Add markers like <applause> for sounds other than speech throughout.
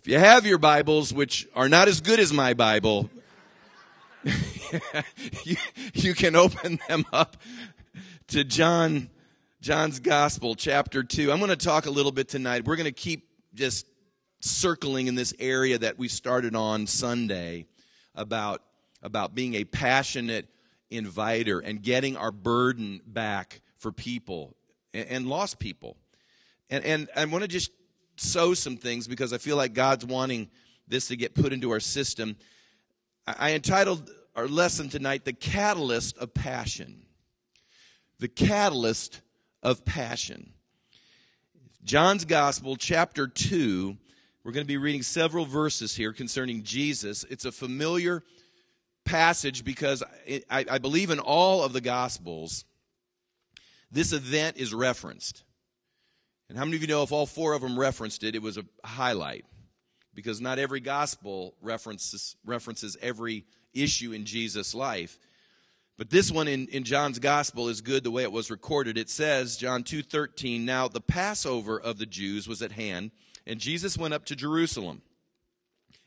if you have your Bibles, which are not as good as my Bible, <laughs> you, you can open them up to John, John's Gospel, chapter 2. I'm going to talk a little bit tonight. We're going to keep just circling in this area that we started on Sunday about, about being a passionate inviter and getting our burden back for people and, and lost people. And, and I want to just sow some things because I feel like God's wanting this to get put into our system. I entitled our lesson tonight, The Catalyst of Passion. The Catalyst of Passion. John's Gospel, chapter 2. We're going to be reading several verses here concerning Jesus. It's a familiar passage because I, I believe in all of the Gospels, this event is referenced. And how many of you know if all four of them referenced it, it was a highlight? Because not every gospel references, references every issue in Jesus' life. But this one in, in John's gospel is good the way it was recorded. It says, John 2.13, Now the Passover of the Jews was at hand, and Jesus went up to Jerusalem.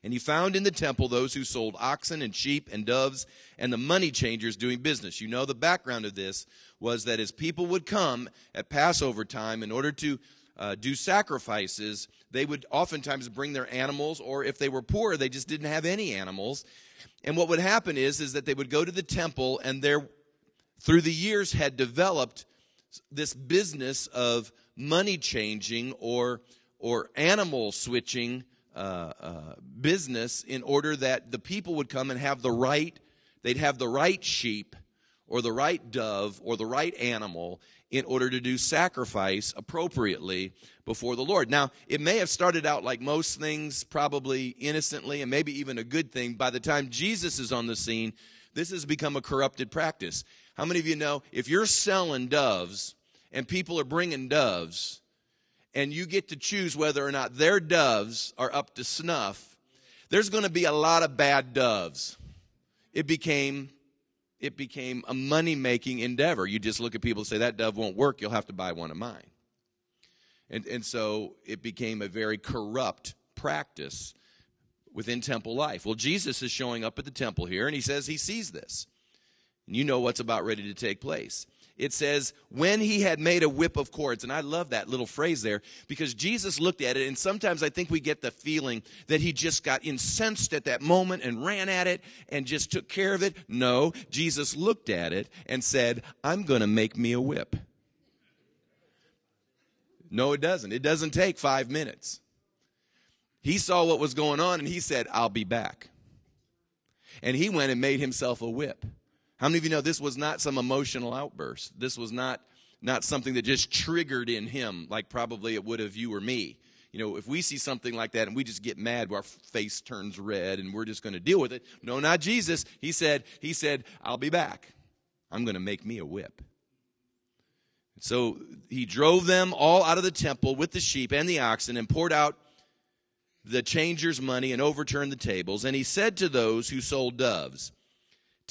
And he found in the temple those who sold oxen and sheep and doves and the money changers doing business. You know, the background of this was that as people would come at Passover time in order to uh, do sacrifices, they would oftentimes bring their animals, or if they were poor, they just didn't have any animals. And what would happen is, is that they would go to the temple and there, through the years, had developed this business of money changing or, or animal switching uh, uh, business in order that the people would come and have the right, they'd have the right sheep or the right dove or the right animal in order to do sacrifice appropriately before the Lord. Now, it may have started out like most things, probably innocently and maybe even a good thing. By the time Jesus is on the scene, this has become a corrupted practice. How many of you know if you're selling doves and people are bringing doves, and you get to choose whether or not their doves are up to snuff, there's going to be a lot of bad doves. It became it became a money making endeavor. You just look at people and say, that dove won't work, you'll have to buy one of mine. And, and so it became a very corrupt practice within temple life. Well, Jesus is showing up at the temple here, and he says he sees this. And you know what's about ready to take place it says, when he had made a whip of cords. And I love that little phrase there because Jesus looked at it, and sometimes I think we get the feeling that he just got incensed at that moment and ran at it and just took care of it. No, Jesus looked at it and said, I'm going to make me a whip. No, it doesn't. It doesn't take five minutes. He saw what was going on and he said, I'll be back. And he went and made himself a whip. How many of you know this was not some emotional outburst? This was not, not something that just triggered in him like probably it would have you or me. You know, if we see something like that and we just get mad, our face turns red and we're just going to deal with it. No, not Jesus. He said, he said, I'll be back. I'm going to make me a whip. So he drove them all out of the temple with the sheep and the oxen and poured out the changers' money and overturned the tables. And he said to those who sold doves,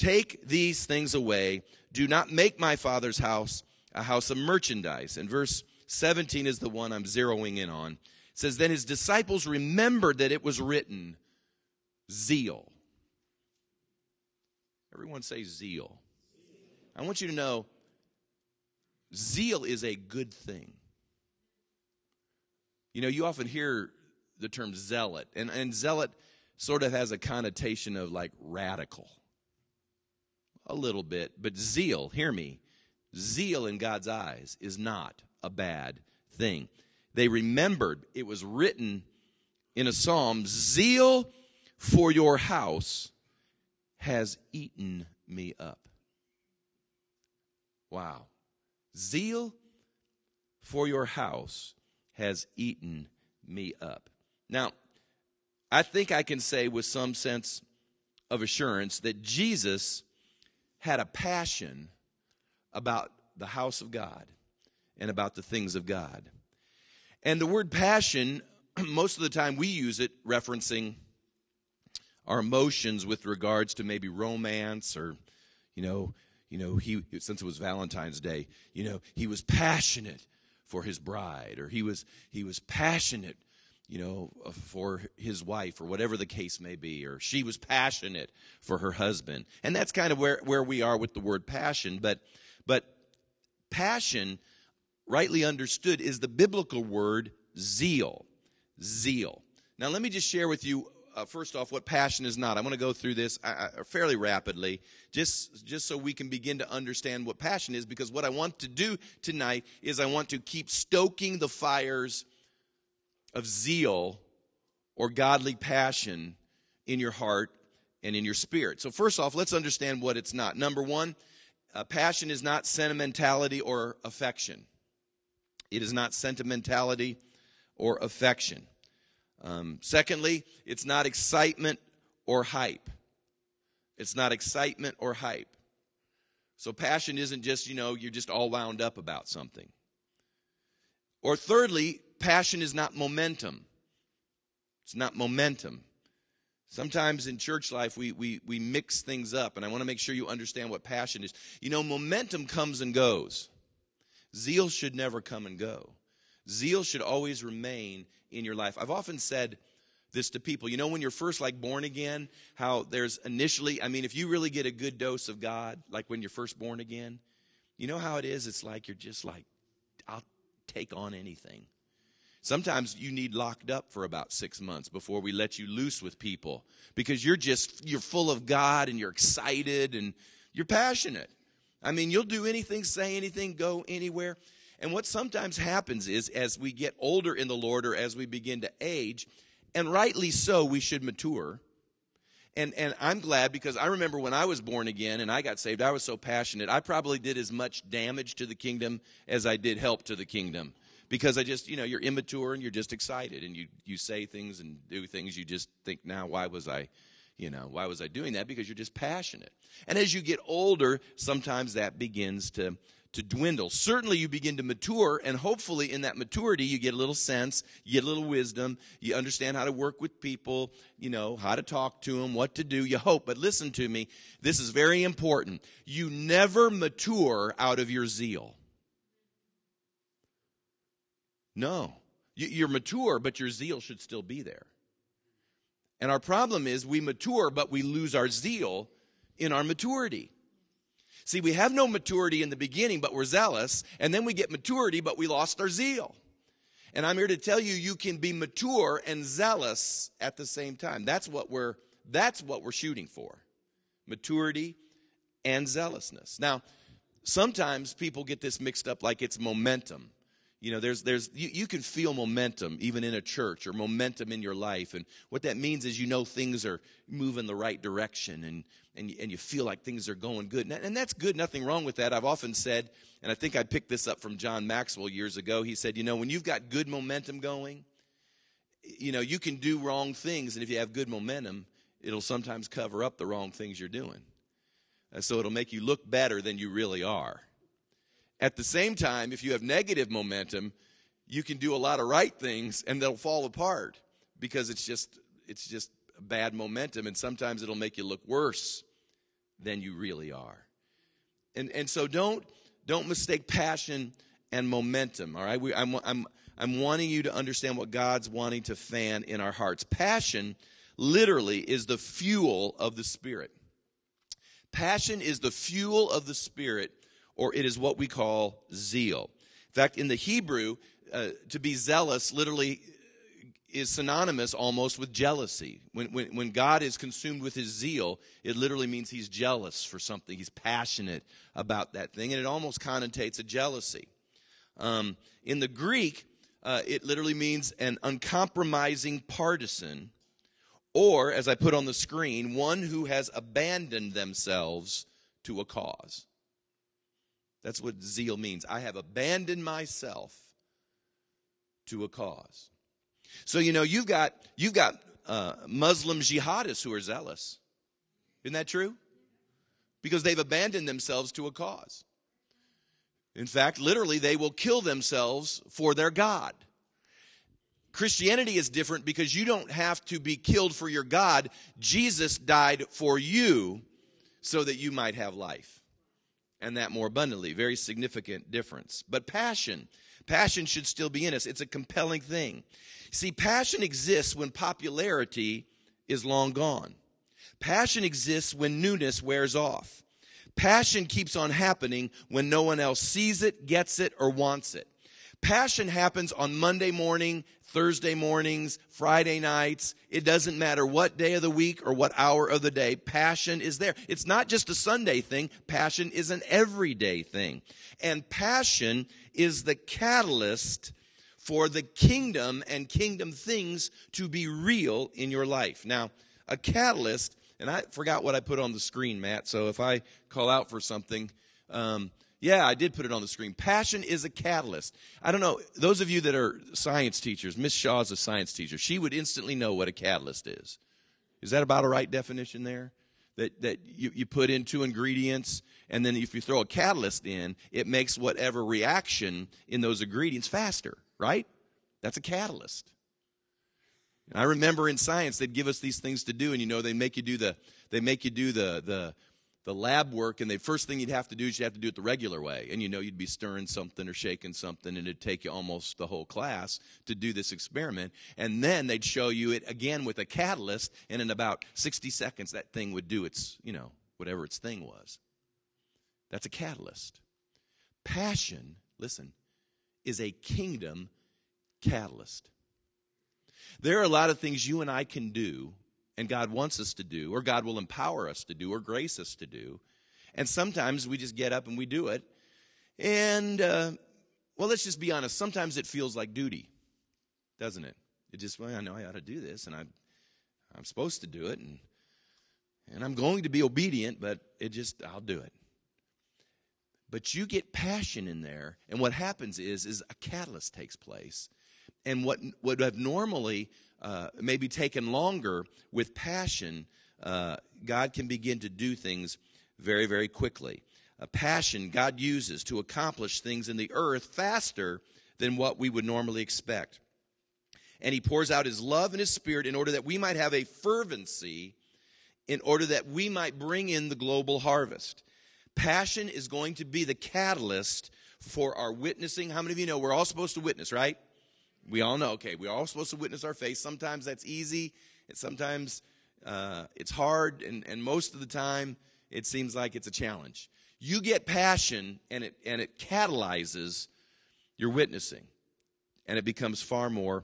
Take these things away. Do not make my father's house a house of merchandise. And verse 17 is the one I'm zeroing in on. It says, Then his disciples remembered that it was written, zeal. Everyone say zeal. I want you to know zeal is a good thing. You know, you often hear the term zealot, and, and zealot sort of has a connotation of like radical a little bit, but zeal, hear me, zeal in God's eyes is not a bad thing. They remembered it was written in a psalm zeal for your house has eaten me up. Wow. Zeal for your house has eaten me up. Now, I think I can say with some sense of assurance that Jesus had a passion about the house of God and about the things of God. And the word passion, <clears throat> most of the time we use it referencing our emotions with regards to maybe romance or, you know, you know, he since it was Valentine's Day, you know, he was passionate for his bride, or he was he was passionate you know, uh, for his wife or whatever the case may be, or she was passionate for her husband. And that's kind of where, where we are with the word passion. But, but passion, rightly understood, is the biblical word zeal. Zeal. Now, let me just share with you uh, first off what passion is not. I want to go through this uh, uh, fairly rapidly, just just so we can begin to understand what passion is. Because what I want to do tonight is I want to keep stoking the fires of zeal or godly passion in your heart and in your spirit. So, first off, let's understand what it's not. Number one, uh, passion is not sentimentality or affection. It is not sentimentality or affection. Um, secondly, it's not excitement or hype. It's not excitement or hype. So, passion isn't just, you know, you're just all wound up about something. Or thirdly, passion is not momentum. It's not momentum. Sometimes in church life, we, we, we mix things up, and I want to make sure you understand what passion is. You know, momentum comes and goes, zeal should never come and go. Zeal should always remain in your life. I've often said this to people. You know, when you're first like born again, how there's initially, I mean, if you really get a good dose of God, like when you're first born again, you know how it is? It's like you're just like, I'll take on anything. Sometimes you need locked up for about six months before we let you loose with people because you're just, you're full of God and you're excited and you're passionate. I mean, you'll do anything, say anything, go anywhere. And what sometimes happens is as we get older in the Lord or as we begin to age, and rightly so, we should mature. And, and I'm glad because I remember when I was born again and I got saved, I was so passionate. I probably did as much damage to the kingdom as I did help to the kingdom because I just, you know, you're immature and you're just excited and you, you say things and do things you just think, now, why was I, you know, why was I doing that? Because you're just passionate. And as you get older, sometimes that begins to, to dwindle. Certainly you begin to mature and hopefully in that maturity you get a little sense, you get a little wisdom, you understand how to work with people, you know, how to talk to them, what to do, you hope. But listen to me, this is very important. You never mature out of your zeal. No. You're mature, but your zeal should still be there. And our problem is we mature, but we lose our zeal in our maturity. See, we have no maturity in the beginning, but we're zealous. And then we get maturity, but we lost our zeal. And I'm here to tell you, you can be mature and zealous at the same time. That's what we're, that's what we're shooting for. Maturity and zealousness. Now, sometimes people get this mixed up like it's momentum you know there's there's you, you can feel momentum even in a church or momentum in your life. And what that means is you know things are moving the right direction and and and you feel like things are going good. And, and that's good. Nothing wrong with that. I've often said and i think i picked this up from john maxwell years ago he said you know when you've got good momentum going you know you can do wrong things. And if you have good momentum it'll sometimes cover up the wrong things you're doing. And so it'll make you look better than you really are at the same time, if you have negative momentum, you can do a lot of right things and they'll fall apart because it's just it's just bad momentum and sometimes it'll make you look worse than you really are. And and so don't don't mistake passion and momentum, all right? We, I'm I'm I'm wanting you to understand what God's wanting to fan in our hearts. Passion literally is the fuel of the spirit. Passion is the fuel of the spirit or it is what we call zeal. In fact, in the Hebrew, uh, to be zealous literally is synonymous almost with jealousy. When, when, when God is consumed with his zeal, it literally means he's jealous for something. He's passionate about that thing, and it almost connotates a jealousy. Um, in the Greek, uh, it literally means an uncompromising partisan, or, as I put on the screen, one who has abandoned themselves to a cause. That's what zeal means. I have abandoned myself to a cause. So you know you've got you've got uh, Muslim jihadists who are zealous. Isn't that true? Because they've abandoned themselves to a cause. In fact, literally, they will kill themselves for their God. Christianity is different because you don't have to be killed for your God. Jesus died for you so that you might have life and that more abundantly. Very significant difference. But passion, Passion should still be in us. It's a compelling thing. See, passion exists when popularity is long gone. Passion exists when newness wears off. Passion keeps on happening when no one else sees it, gets it, or wants it. Passion happens on Monday morning, Thursday mornings, Friday nights. It doesn't matter what day of the week or what hour of the day. Passion is there. It's not just a Sunday thing. Passion is an everyday thing. And passion is the catalyst for the kingdom and kingdom things to be real in your life. Now, a catalyst, and I forgot what I put on the screen, Matt, so if I call out for something, um, yeah, I did put it on the screen. Passion is a catalyst. I don't know, those of you that are science teachers, Miss Shaw's a science teacher. She would instantly know what a catalyst is. Is that about a right definition there? That, that you, you put in two ingredients, and then if you throw a catalyst in, it makes whatever reaction in those ingredients faster, right? That's a catalyst. I remember in science they'd give us these things to do, and you know they make you do the they make you do the the the lab work, and the first thing you'd have to do is you'd have to do it the regular way. And you know, you'd be stirring something or shaking something, and it'd take you almost the whole class to do this experiment. And then they'd show you it again with a catalyst, and in about 60 seconds, that thing would do its, you know, whatever its thing was. That's a catalyst. Passion, listen, is a kingdom catalyst. There are a lot of things you and I can do and God wants us to do, or God will empower us to do, or grace us to do. And sometimes we just get up and we do it. And, uh, well, let's just be honest. Sometimes it feels like duty, doesn't it? It just, well, I know I ought to do this, and I, I'm supposed to do it, and, and I'm going to be obedient, but it just, I'll do it. But you get passion in there, and what happens is, is a catalyst takes place. And what would have normally uh, maybe taken longer with passion, uh, God can begin to do things very, very quickly. A passion God uses to accomplish things in the earth faster than what we would normally expect. And He pours out His love and His Spirit in order that we might have a fervency, in order that we might bring in the global harvest. Passion is going to be the catalyst for our witnessing. How many of you know we're all supposed to witness, right? We all know, okay, we're all supposed to witness our faith. Sometimes that's easy, and sometimes uh, it's hard, and, and most of the time it seems like it's a challenge. You get passion, and it, and it catalyzes your witnessing, and it becomes far more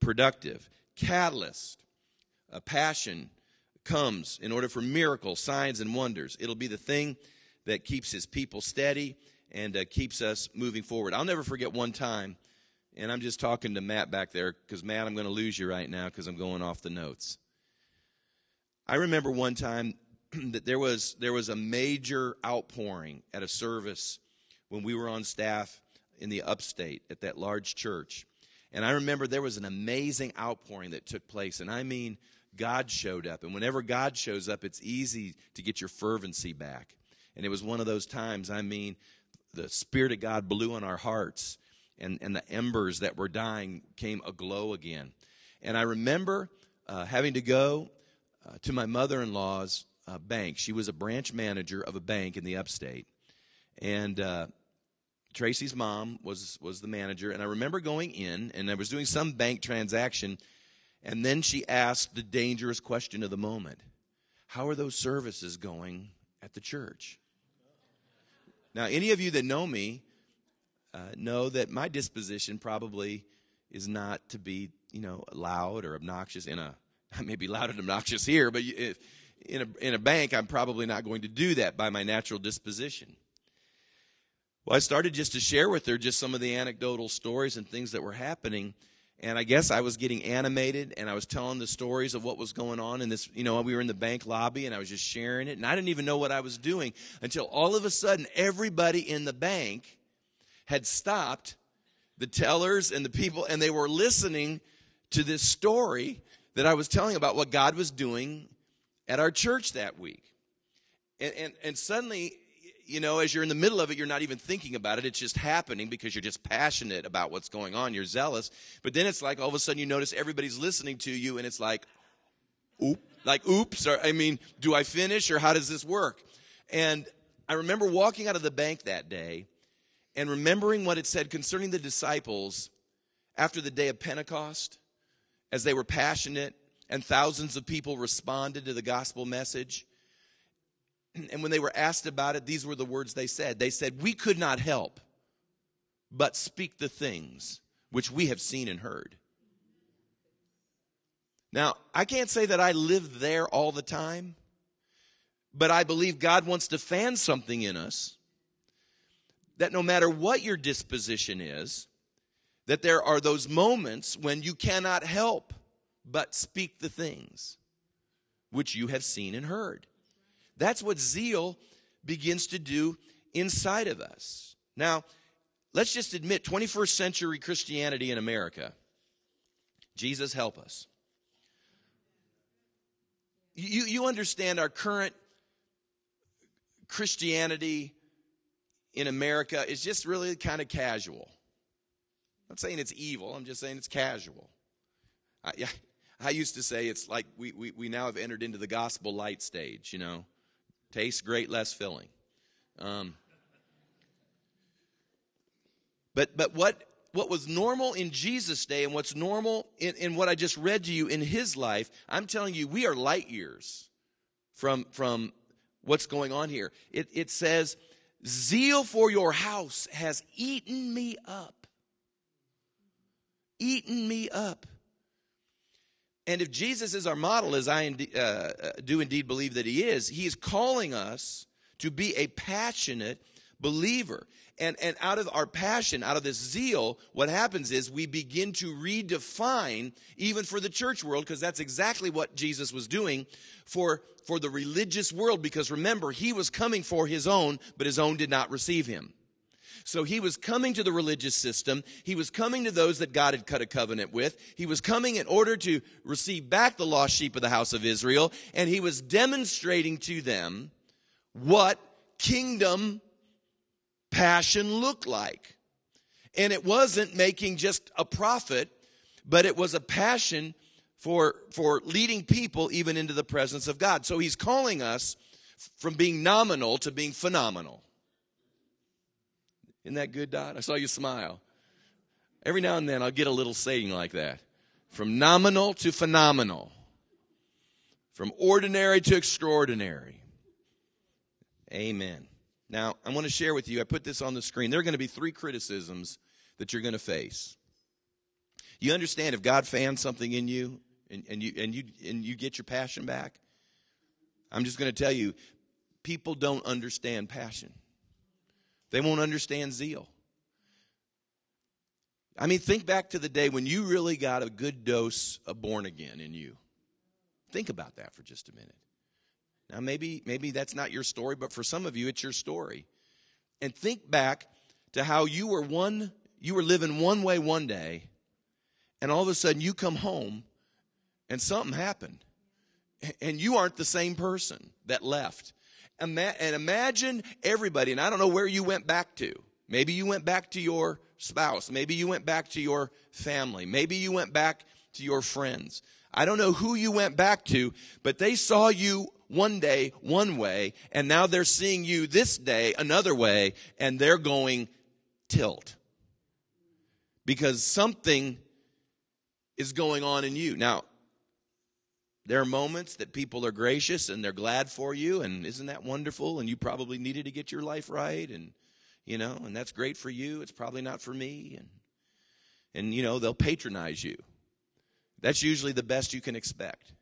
productive. Catalyst, a passion comes in order for miracles, signs, and wonders. It'll be the thing that keeps his people steady and uh, keeps us moving forward. I'll never forget one time and I'm just talking to Matt back there because, Matt, I'm going to lose you right now because I'm going off the notes. I remember one time <clears throat> that there was, there was a major outpouring at a service when we were on staff in the upstate at that large church. And I remember there was an amazing outpouring that took place. And I mean, God showed up. And whenever God shows up, it's easy to get your fervency back. And it was one of those times, I mean, the Spirit of God blew on our hearts and, and the embers that were dying came aglow again. And I remember uh, having to go uh, to my mother in law's uh, bank. She was a branch manager of a bank in the upstate. And uh, Tracy's mom was, was the manager. And I remember going in, and I was doing some bank transaction. And then she asked the dangerous question of the moment How are those services going at the church? Now, any of you that know me uh, know that my disposition probably is not to be, you know, loud or obnoxious in a, <laughs> I may be loud and obnoxious here, but if, in a, in a bank, I'm probably not going to do that by my natural disposition. Well, I started just to share with her just some of the anecdotal stories and things that were happening. And I guess I was getting animated and I was telling the stories of what was going on in this, you know, we were in the bank lobby and I was just sharing it. And I didn't even know what I was doing until all of a sudden everybody in the bank had stopped the tellers and the people, and they were listening to this story that I was telling about what God was doing at our church that week. And, and, and suddenly, you know, as you're in the middle of it, you're not even thinking about it. It's just happening because you're just passionate about what's going on. You're zealous. But then it's like all of a sudden you notice everybody's listening to you, and it's like, oop, like, oops, or I mean, do I finish or how does this work? And I remember walking out of the bank that day and remembering what it said concerning the disciples after the day of Pentecost, as they were passionate and thousands of people responded to the gospel message. <clears throat> And when they were asked about it, these were the words they said. They said, We could not help but speak the things which we have seen and heard. Now, I can't say that I live there all the time, but I believe God wants to fan something in us that no matter what your disposition is, that there are those moments when you cannot help but speak the things which you have seen and heard. That's what zeal begins to do inside of us. Now, let's just admit 21st century Christianity in America, Jesus help us. You, you understand our current Christianity in America is just really kind of casual. I'm not saying it's evil, I'm just saying it's casual. I, I used to say it's like we, we, we now have entered into the gospel light stage, you know. Tastes great, less filling. Um, but but what what was normal in Jesus' day and what's normal in, in what I just read to you in his life, I'm telling you, we are light years from, from what's going on here. It, it says, Zeal for your house has eaten me up. Eaten me up. And if Jesus is our model, as I uh, uh, do indeed believe that he is, he is calling us to be a passionate believer. And, and out of our passion, out of this zeal, what happens is we begin to redefine, even for the church world, because that's exactly what Jesus was doing for, for the religious world. Because remember, he was coming for his own, but his own did not receive him. So he was coming to the religious system. He was coming to those that God had cut a covenant with. He was coming in order to receive back the lost sheep of the house of Israel. And he was demonstrating to them what kingdom passion looked like. And it wasn't making just a profit, but it was a passion for, for leading people even into the presence of God. So he's calling us from being nominal to being phenomenal. Isn't that good, Dot? I saw you smile. Every now and then I'll get a little saying like that. From nominal to phenomenal. From ordinary to extraordinary. Amen. Now, I want to share with you, I put this on the screen. There are going to be three criticisms that you're going to face. You understand if God fans something in you and, and, you, and, you, and you get your passion back? I'm just going to tell you, people don't understand passion. They won't understand zeal. I mean, think back to the day when you really got a good dose of born again in you. Think about that for just a minute. Now, maybe, maybe that's not your story, but for some of you, it's your story. And think back to how you were one, you were living one way one day, and all of a sudden you come home and something happened. And you aren't the same person that left and imagine everybody, and I don't know where you went back to. Maybe you went back to your spouse. Maybe you went back to your family. Maybe you went back to your friends. I don't know who you went back to, but they saw you one day one way, and now they're seeing you this day another way, and they're going tilt. Because something is going on in you. Now, there are moments that people are gracious and they're glad for you, and isn't that wonderful? And you probably needed to get your life right, and you know, and that's great for you. It's probably not for me, and and you know they'll patronize you. That's usually the best you can expect.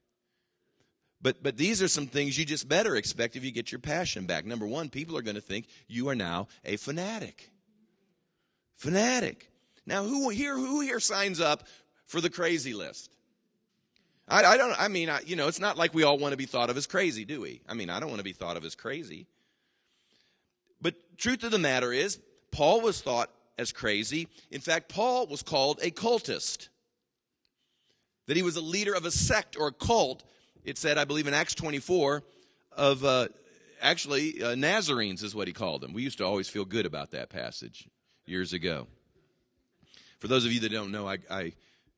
But but these are some things you just better expect if you get your passion back. Number one, people are going to think you are now a fanatic. Fanatic. Now, who here who here signs up for the crazy list? I, I don't, I mean, I, you know, it's not like we all want to be thought of as crazy, do we? I mean, I don't want to be thought of as crazy. But truth of the matter is, Paul was thought as crazy. In fact, Paul was called a cultist. That he was a leader of a sect or a cult. It said, I believe in Acts 24, of uh, actually uh, Nazarenes is what he called them. We used to always feel good about that passage years ago. For those of you that don't know, I, I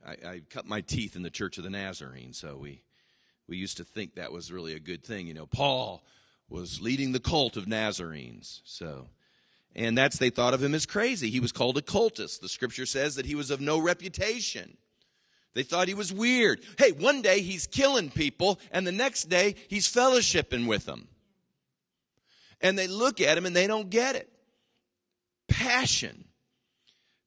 I, I cut my teeth in the Church of the Nazarene, so we we used to think that was really a good thing. You know, Paul was leading the cult of Nazarenes. So, And that's, they thought of him as crazy. He was called a cultist. The scripture says that he was of no reputation. They thought he was weird. Hey, one day he's killing people, and the next day he's fellowshipping with them. And they look at him and they don't get it. Passion.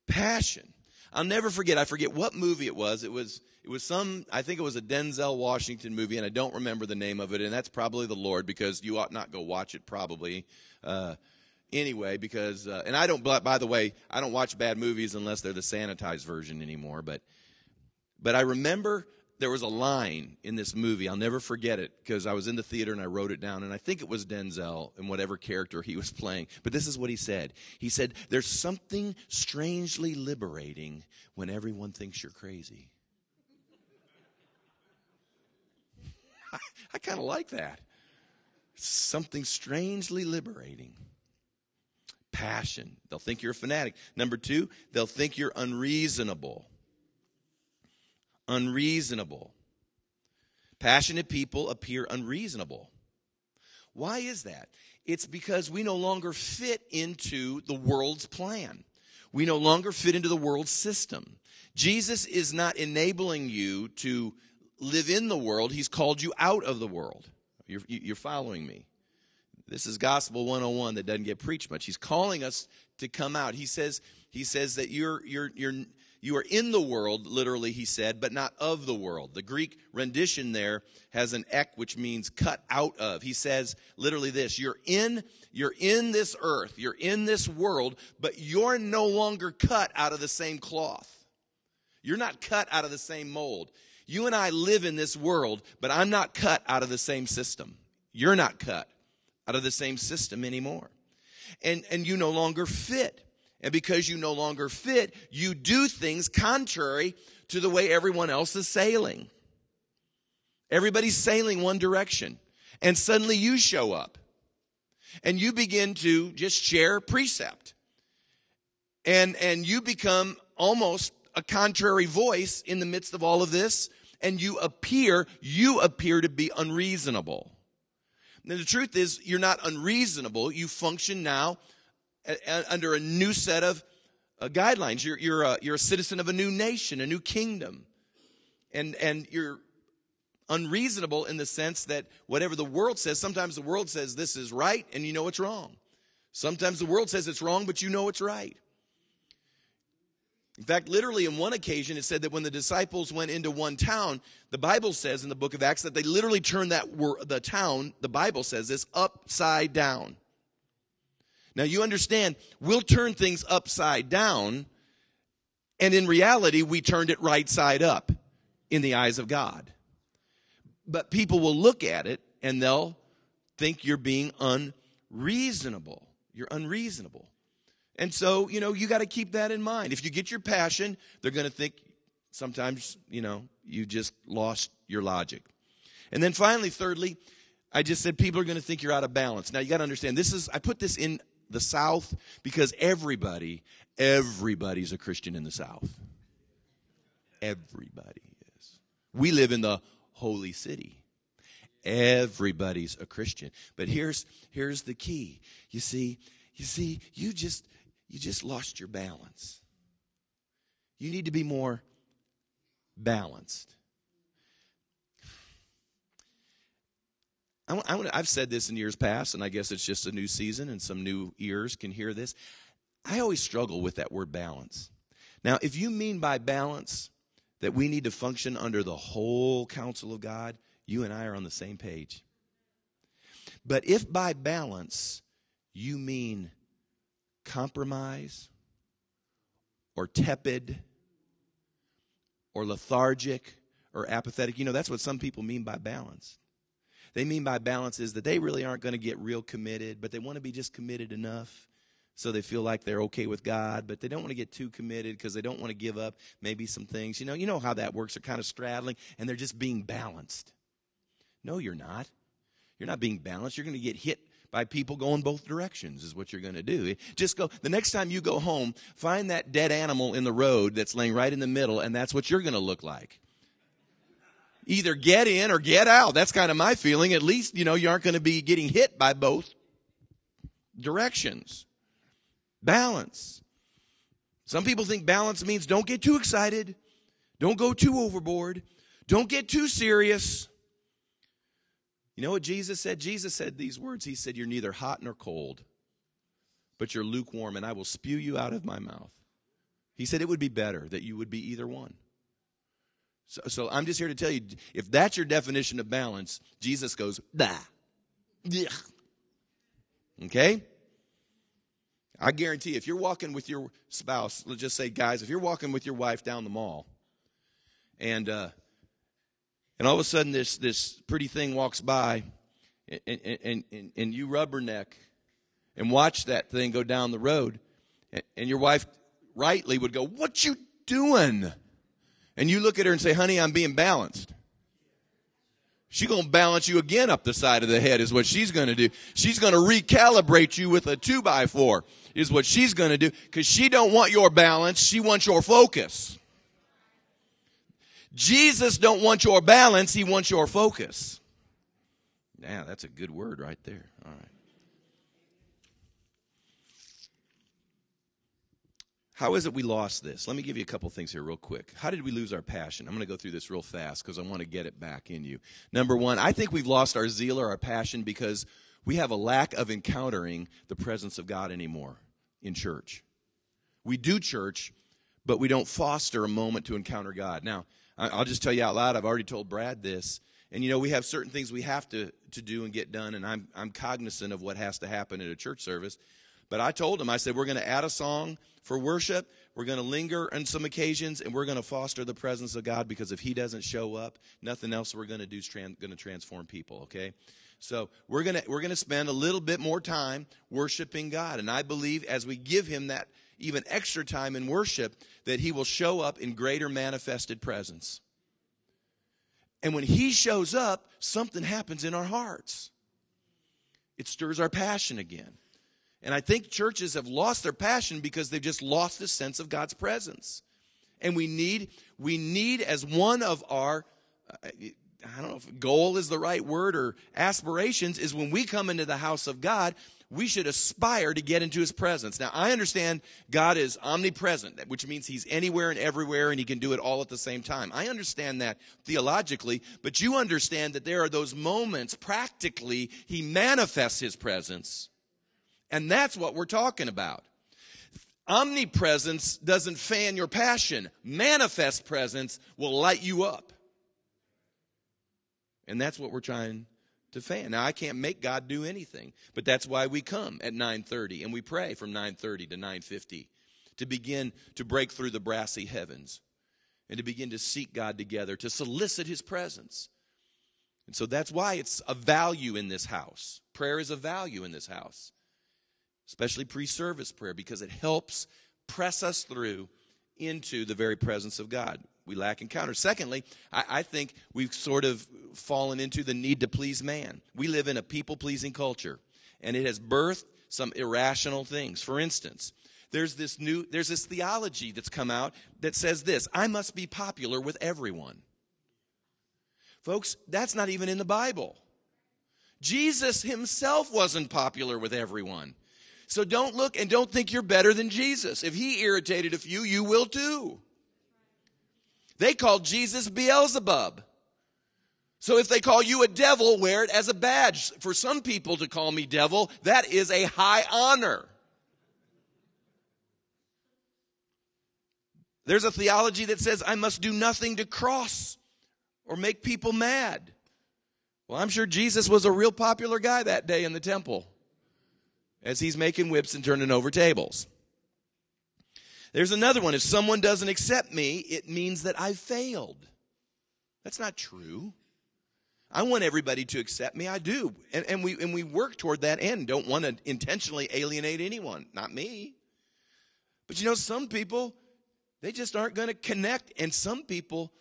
Passion. I'll never forget, I forget what movie it was. It was it was some I think it was a Denzel Washington movie, and I don't remember the name of it, and that's probably the Lord because you ought not go watch it probably. Uh, anyway, because uh, and I don't by the way, I don't watch bad movies unless they're the sanitized version anymore, but but I remember there was a line in this movie. I'll never forget it because I was in the theater and I wrote it down. And I think it was Denzel and whatever character he was playing. But this is what he said He said, There's something strangely liberating when everyone thinks you're crazy. <laughs> I, I kind of like that. Something strangely liberating. Passion. They'll think you're a fanatic. Number two, they'll think you're unreasonable unreasonable. Passionate people appear unreasonable. Why is that? It's because we no longer fit into the world's plan. We no longer fit into the world's system. Jesus is not enabling you to live in the world, He's called you out of the world. You're, you're following me. This is Gospel 101 that doesn't get preached much. He's calling us to come out. He says, he says that you're, you're, you're, you are in the world, literally, he said, but not of the world. The Greek rendition there has an ek, which means cut out of. He says literally this you're in, you're in this earth, you're in this world, but you're no longer cut out of the same cloth. You're not cut out of the same mold. You and I live in this world, but I'm not cut out of the same system. You're not cut out of the same system anymore. And, and you no longer fit and because you no longer fit, you do things contrary to the way everyone else is sailing. Everybody's sailing one direction. And suddenly you show up. And you begin to just share precept. And, and you become almost a contrary voice in the midst of all of this. And you appear, you appear to be unreasonable. Now the truth is, you're not unreasonable. You function now under a new set of uh, guidelines. You're, you're, a, you're a citizen of a new nation, a new kingdom. And, and you're unreasonable in the sense that whatever the world says, sometimes the world says this is right and you know it's wrong. Sometimes the world says it's wrong, but you know it's right. In fact, literally, in one occasion, it said that when the disciples went into one town, the Bible says in the book of Acts that they literally turned that the town, the Bible says this, upside down. Now you understand, we'll turn things upside down, and in reality, we turned it right side up in the eyes of God. But people will look at it and they'll think you're being unreasonable. You're unreasonable. And so, you know, you got to keep that in mind. If you get your passion, they're going to think sometimes, you know, you just lost your logic. And then finally, thirdly, I just said people are going to think you're out of balance. Now you got to understand this is I put this in the South because everybody, everybody's a Christian in the South. Everybody is. We live in the holy city. Everybody's a Christian. But here's here's the key. You see, you see, you just you just lost your balance. You need to be more balanced. I, have said this in years past, and I guess it's just a new season, and some new ears can hear this. I always struggle with that word balance. Now, if you mean by balance that we need to function under the whole counsel of God, you and I are on the same page. But if by balance you mean compromise or tepid or lethargic or apathetic, you know, that's what some people mean by balance they mean by balance is that they really aren't going to get real committed, but they want to be just committed enough so they feel like they're okay with God, but they don't want to get too committed because they don't want to give up maybe some things. You know, you know how that works. They're kind of straddling and they're just being balanced. No, you're not. You're not being balanced. You're going to get hit by people going both directions is what you're going to do. Just go the next time you go home, find that dead animal in the road that's laying right in the middle and that's what you're going to look like either get in or get out. That's kind of my feeling. At least, you know, you aren't going to be getting hit by both directions. Balance. Some people think balance means don't get too excited, don't go too overboard, don't get too serious. You know what Jesus said? Jesus said these words. He said, You're neither hot nor cold, but you're lukewarm, and I will spew you out of my mouth. He said it would be better that you would be either one. So, so I'm just here to tell you if that's your definition of balance, Jesus goes, bah. Okay? I guarantee if you're walking with your spouse, let's just say, guys, if you're walking with your wife down the mall, and uh, and all of a sudden this this pretty thing walks by, and and and, and you rubberneck, and watch that thing go down the road, and, and your wife rightly would go, "What you doing?" And you look at her and say, "Honey, I'm being balanced." She's going to balance you again up the side of the head is what she's going to do. She's going to recalibrate you with a two by four is what she's going to do because she don't want your balance. She wants your focus. Jesus don't want your balance. He wants your focus. Now that's a good word right there. All right. How is it we lost this? Let me give you a couple things here, real quick. How did we lose our passion? I'm going to go through this real fast because I want to get it back in you. Number one, I think we've lost our zeal or our passion because we have a lack of encountering the presence of God anymore in church. We do church, but we don't foster a moment to encounter God. Now, I'll just tell you out loud, I've already told Brad this. And you know, we have certain things we have to, to do and get done, and I'm, I'm cognizant of what has to happen at a church service. But I told him, I said, we're going to add a song for worship. We're going to linger on some occasions, and we're going to foster the presence of God because if He doesn't show up, nothing else we're going to do is trans- going to transform people. Okay, so we're going to we're going to spend a little bit more time worshiping God, and I believe as we give Him that even extra time in worship, that He will show up in greater manifested presence. And when He shows up, something happens in our hearts. It stirs our passion again. And I think churches have lost their passion because they've just lost the sense of God's presence. And we need, we need as one of our, uh, I don't know if goal is the right word or aspirations, is when we come into the house of God, we should aspire to get into his presence. Now, I understand God is omnipresent, which means he's anywhere and everywhere and he can do it all at the same time. I understand that theologically, but you understand that there are those moments practically he manifests his presence and that's what we're talking about. Omnipresence doesn't fan your passion. Manifest presence will light you up. And that's what we're trying to fan. Now I can't make God do anything, but that's why we come at 9:30 and we pray from 9:30 to 9:50 to begin to break through the brassy heavens and to begin to seek God together to solicit his presence. And so that's why it's a value in this house. Prayer is a value in this house especially pre service prayer, because it helps press us through into the very presence of God. We lack encounter. Secondly, I, I, think we've sort of fallen into the need to please man. We live in a people pleasing culture, and it has birthed some irrational things. For instance, there's this new there's this theology that's come out that says this I must be popular with everyone. Folks, that's not even in the Bible. Jesus himself wasn't popular with everyone. So don't look and don't think you're better than Jesus. If he irritated a few, you will too. They called Jesus Beelzebub. So if they call you a devil, wear it as a badge. For some people to call me devil, that is a high honor. There's a theology that says I must do nothing to cross or make people mad. Well, I'm sure Jesus was a real popular guy that day in the temple as he's making whips and turning over tables. There's another one. If someone doesn't accept me, it means that I failed. That's not true. I want everybody to accept me. I do. And, and, we, and we work toward that end. Don't want to intentionally alienate anyone. Not me. But you know, some people, they just aren't going to connect. And some people,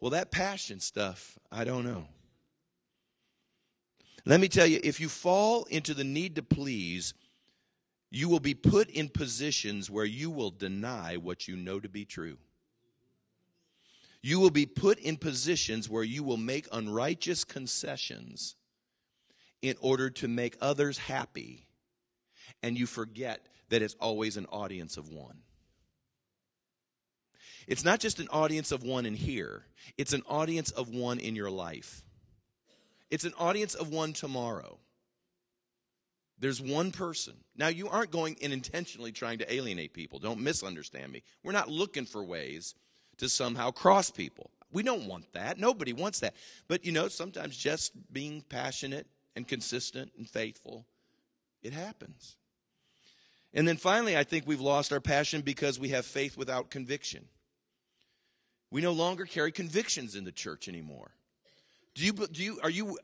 well, that passion stuff, I don't know. Let me tell you, if you fall into the need to please, you will be put in positions where you will deny what you know to be true. You will be put in positions where you will make unrighteous concessions in order to make others happy. And you forget that it's always an audience of one. It's not just an audience of one in here, it's an audience of one in your life. It's an audience of one tomorrow. There's one person. Now, you aren't going and intentionally trying to alienate people. Don't misunderstand me. We're not looking for ways to somehow cross people. We don't want that. Nobody wants that. But, you know, sometimes just being passionate and consistent and faithful, it happens. And then finally, I think we've lost our passion because we have faith without conviction. We no longer carry convictions in the church anymore. Do you, do you, are you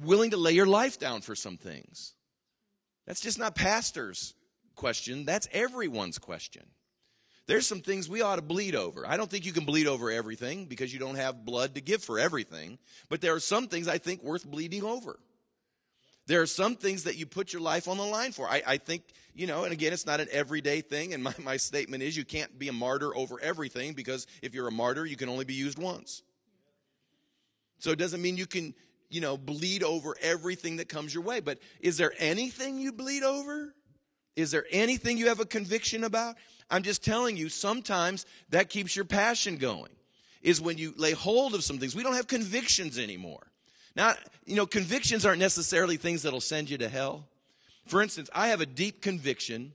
willing to lay your life down for some things? That's just not pastor's question, that's everyone's question. There's some things we ought to bleed over. I don't think you can bleed over everything because you don't have blood to give for everything, but there are some things I think worth bleeding over. There are some things that you put your life on the line for. I, I think, you know, and again, it's not an everyday thing, and my, my statement is you can't be a martyr over everything because if you're a martyr, you can only be used once. So it doesn't mean you can you know, bleed over everything that comes your way. But is there anything you bleed over? Is there anything you have a conviction about? I'm just telling you, sometimes that keeps your passion going, is when you lay hold of some things. We don't have convictions anymore. Now, you know, convictions aren't necessarily things that'll send you to hell. For instance, I have a deep conviction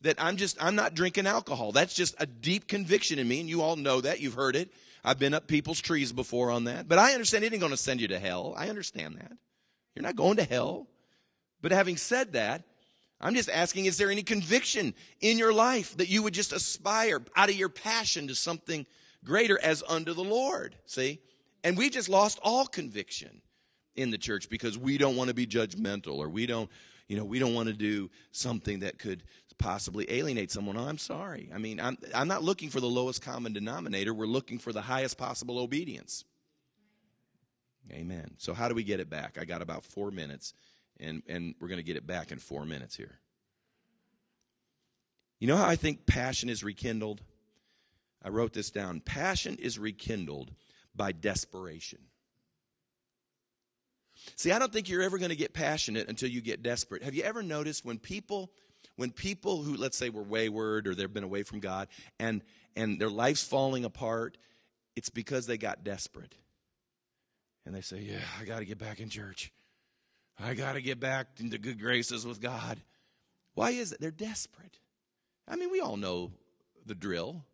that I'm just, I'm not drinking alcohol. That's just a deep conviction in me, and you all know that. You've heard it. I've been up people's trees before on that. But I understand it ain't going to send you to hell. I understand that. You're not going to hell. But having said that, I'm just asking, is there any conviction in your life that you would just aspire out of your passion to something greater as unto the Lord? See? And we just lost all conviction in the church because we don't want to be judgmental or we don't, you know, we don't want to do something that could possibly alienate someone. Oh, I'm sorry. I mean, I'm, I'm not looking for the lowest common denominator. We're looking for the highest possible obedience. Amen. So, how do we get it back? I got about four minutes, and, and we're going to get it back in four minutes here. You know how I think passion is rekindled? I wrote this down. Passion is rekindled by desperation. See, I don't think you're ever going to get passionate until you get desperate. Have you ever noticed when people when people who let's say were wayward or they've been away from God and and their life's falling apart, it's because they got desperate. And they say, "Yeah, I got to get back in church. I got to get back into good graces with God." Why is it? They're desperate. I mean, we all know the drill.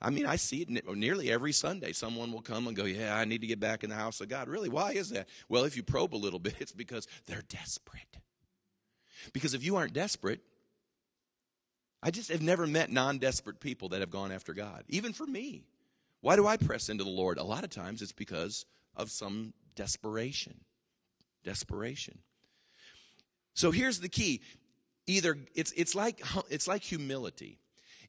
I mean, I see it nearly every Sunday. Someone will come and go, Yeah, I need to get back in the house of God. Really? Why is that? Well, if you probe a little bit, <laughs> it's because they're desperate. Because if you aren't desperate, I just have never met non desperate people that have gone after God, even for me. Why do I press into the Lord? A lot of times it's because of some desperation. Desperation. So here's the key. Either it's it's like it's like humility.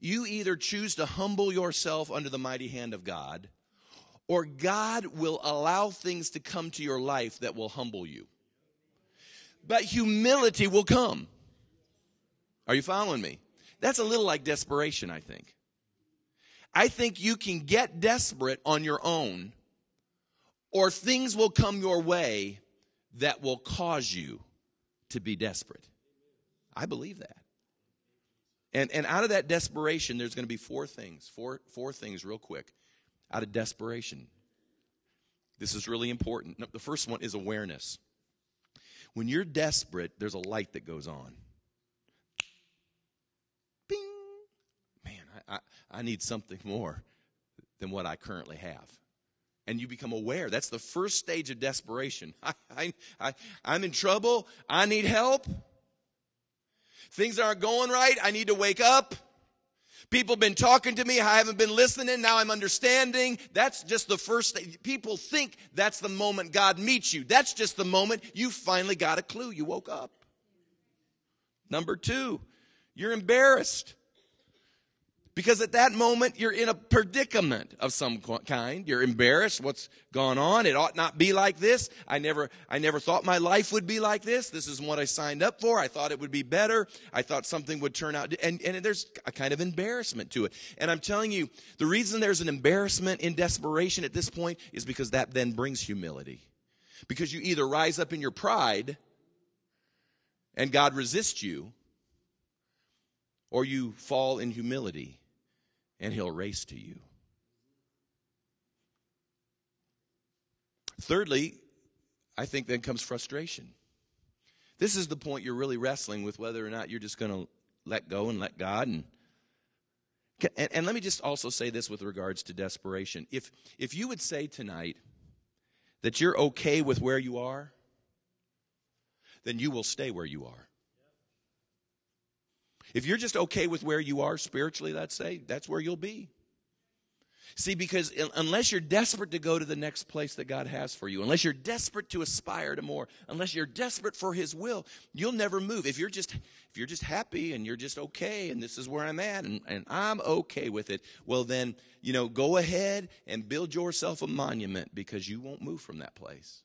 You either choose to humble yourself under the mighty hand of God, or God will allow things to come to your life that will humble you. But humility will come. Are you following me? That's a little like desperation, I think. I think you can get desperate on your own, or things will come your way that will cause you to be desperate. I believe that. And, and out of that desperation, there's going to be four things, four, four things real quick. Out of desperation. This is really important. The first one is awareness. When you're desperate, there's a light that goes on. I, I need something more than what I currently have. And you become aware. That's the first stage of desperation. <laughs> I, I, I, I'm in trouble. I need help. Things aren't going right. I need to wake up. People have been talking to me. I haven't been listening. Now I'm understanding. That's just the first thing. People think that's the moment God meets you. That's just the moment you finally got a clue. You woke up. Number two, you're embarrassed. Because at that moment, you're in a predicament of some kind. You're embarrassed. What's gone on? It ought not be like this. I never, I never thought my life would be like this. This isn't what I signed up for. I thought it would be better. I thought something would turn out. And, and there's a kind of embarrassment to it. And I'm telling you, the reason there's an embarrassment in desperation at this point is because that then brings humility. Because you either rise up in your pride and God resists you, or you fall in humility and he'll race to you. Thirdly, I think then comes frustration. This is the point you're really wrestling with whether or not you're just going to let go and let God and and, and let me just also say this with regards to desperation. If if you would say tonight that you're okay with where you are, then you will stay where you are. If you're just okay with where you are spiritually, let's say, that's where you'll be. See, because unless you're desperate to go to the next place that God has for you, unless you're desperate to aspire to more, unless you're desperate for His will, you'll never move. If you're just if you're just happy and you're just okay and this is where I'm at and, and I'm okay with it, well then, you know, go ahead and build yourself a monument because you won't move from that place.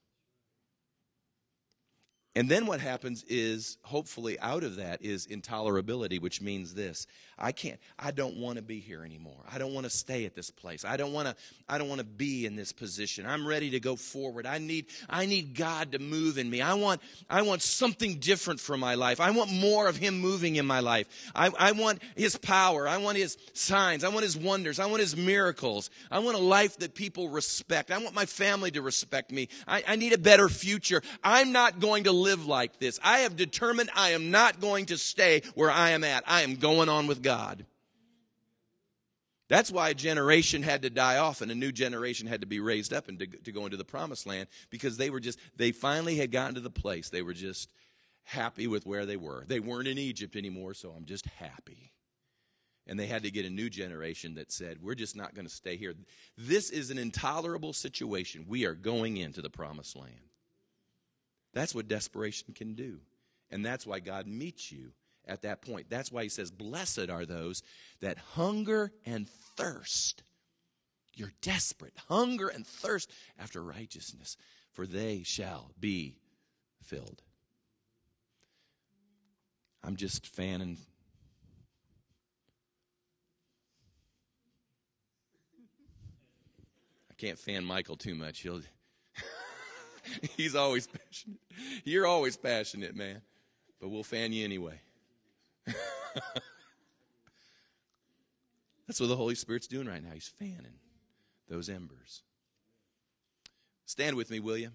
And then what happens is, hopefully, out of that is intolerability, which means this: I can't, I don't want to be here anymore. I don't want to stay at this place. I don't want to, I don't want to be in this position. I'm ready to go forward. I need, I need God to move in me. I want, I want something different for my life. I want more of Him moving in my life. I, I want His power. I want His signs. I want His wonders. I want His miracles. I want a life that people respect. I want my family to respect me. I, I need a better future. I'm not going to live like this. I have determined I am not going to stay where I am at. I am going on with God. That's why a generation had to die off and a new generation had to be raised up and to, to go into the promised land because they were just, they finally had gotten to the place. They were just happy with where they were. They weren't in Egypt anymore, so I'm just happy. And they had to get a new generation that said, We're just not going to stay here. This is an intolerable situation. We are going into the promised land. That's what desperation can do. And that's why God meets you at that point. That's why he says, Blessed are those that hunger and thirst. You're desperate, hunger and thirst after righteousness, for they shall be filled. I'm just fanning. I can't fan Michael too much. He'll <laughs> He's always passionate. You're always passionate, man. But we'll fan you anyway. <laughs> That's what the Holy Spirit's doing right now. He's fanning those embers. Stand with me, will you?